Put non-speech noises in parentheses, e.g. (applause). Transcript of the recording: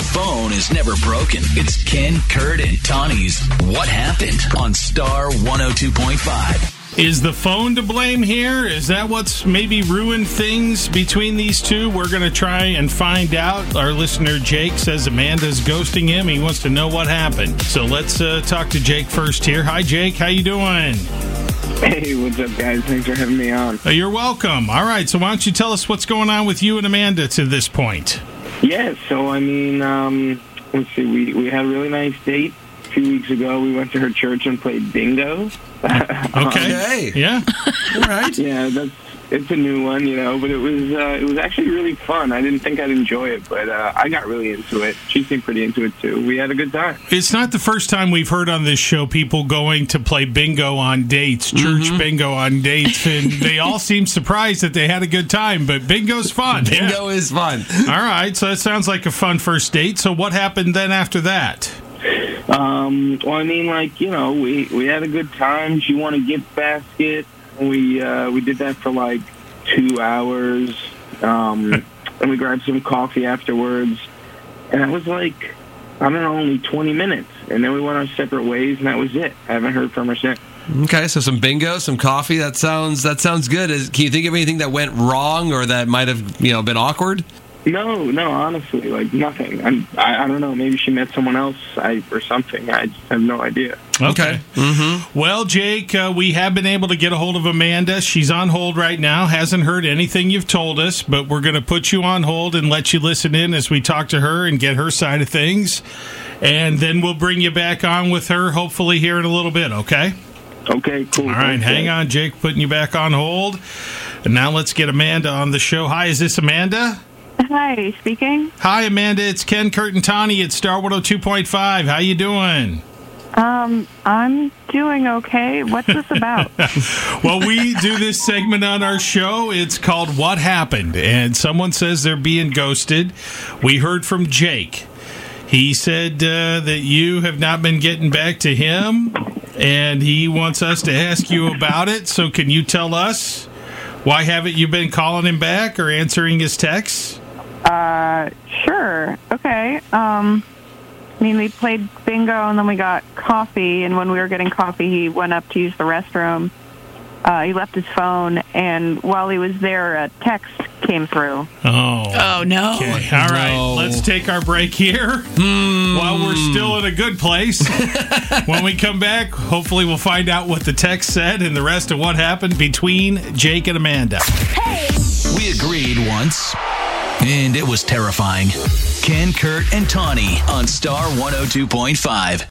The phone is never broken. It's Ken, Kurt, and Tawinee's What Happened on Star 102.5. Is the phone to blame here? Is that what's maybe ruined things between these two? We're going to try and find out. Our listener Jake says Amanda's ghosting him. He wants to know what happened. So let's uh, talk to Jake first here. Hi, Jake. How you doing? Hey, what's up, guys? Thanks for having me on. Uh, you're welcome. All right. So why don't you tell us what's going on with you and Amanda to this point? Yeah, so I mean, um, let's see, we, we had a really nice date a few weeks ago. We went to her church and played bingo. (laughs) Okay. Okay. Yeah. All right. Yeah, that's it's a new one, you know, but it was uh, it was actually really fun. I didn't think I'd enjoy it, but uh, I got really into it. She seemed pretty into it too. We had a good time. It's not the first time we've heard on this show people going to play bingo on dates, church bingo on dates, (laughs) and they all seem surprised that they had a good time. But bingo's fun. Yeah. Bingo is fun. (laughs) All right, so that sounds like a fun first date. So what happened then after that? Um, well, I mean, like you know, we we had a good time. She won a gift basket. We uh, we did that for like two hours, um, (laughs) and we grabbed some coffee afterwards. And that was like I don't know, only twenty minutes. And then we went our separate ways, and that was it. I haven't heard from her since. Okay, so some bingo, some coffee. That sounds that sounds good. Is, can you think of anything that went wrong or that might have you know been awkward? No, no, honestly, like nothing. I'm, I I don't know. Maybe she met someone else, I, or something. I just have no idea. Okay. Mm-hmm. Well, Jake, uh, we have been able to get a hold of Amanda. She's on hold right now. Hasn't heard anything you've told us, but we're going to put you on hold and let you listen in as we talk to her and get her side of things. And then we'll bring you back on with her, hopefully, here in a little bit, okay? Okay, cool. All right, Thanks, hang guys. on, Jake, putting you back on hold. And now let's get Amanda on the show. Hi, is this Amanda? Hi, speaking. Hi, Amanda. It's Ken Kurt and Tawinee at Star 102.5. How you doing? Um, I'm doing okay. What's this about? (laughs) Well, we do this segment on our show. It's called What Happened. And someone says they're being ghosted. We heard from Jake. He said uh, that you have not been getting back to him, and he wants us to ask you about it. So, can you tell us why haven't you been calling him back or answering his texts? Uh, sure. Okay. Um, I mean, we played bingo and then we got coffee. And when we were getting coffee, he went up to use the restroom. Uh, he left his phone, and while he was there, a text came through. Oh. Oh no. Okay. All right. No. Let's take our break here while we're still in a good place. (laughs) when we come back, hopefully we'll find out what the text said and the rest of what happened between Jake and Amanda. We agreed once, and it was terrifying. Ken, Kurt, and Tawinee on Star 102.5.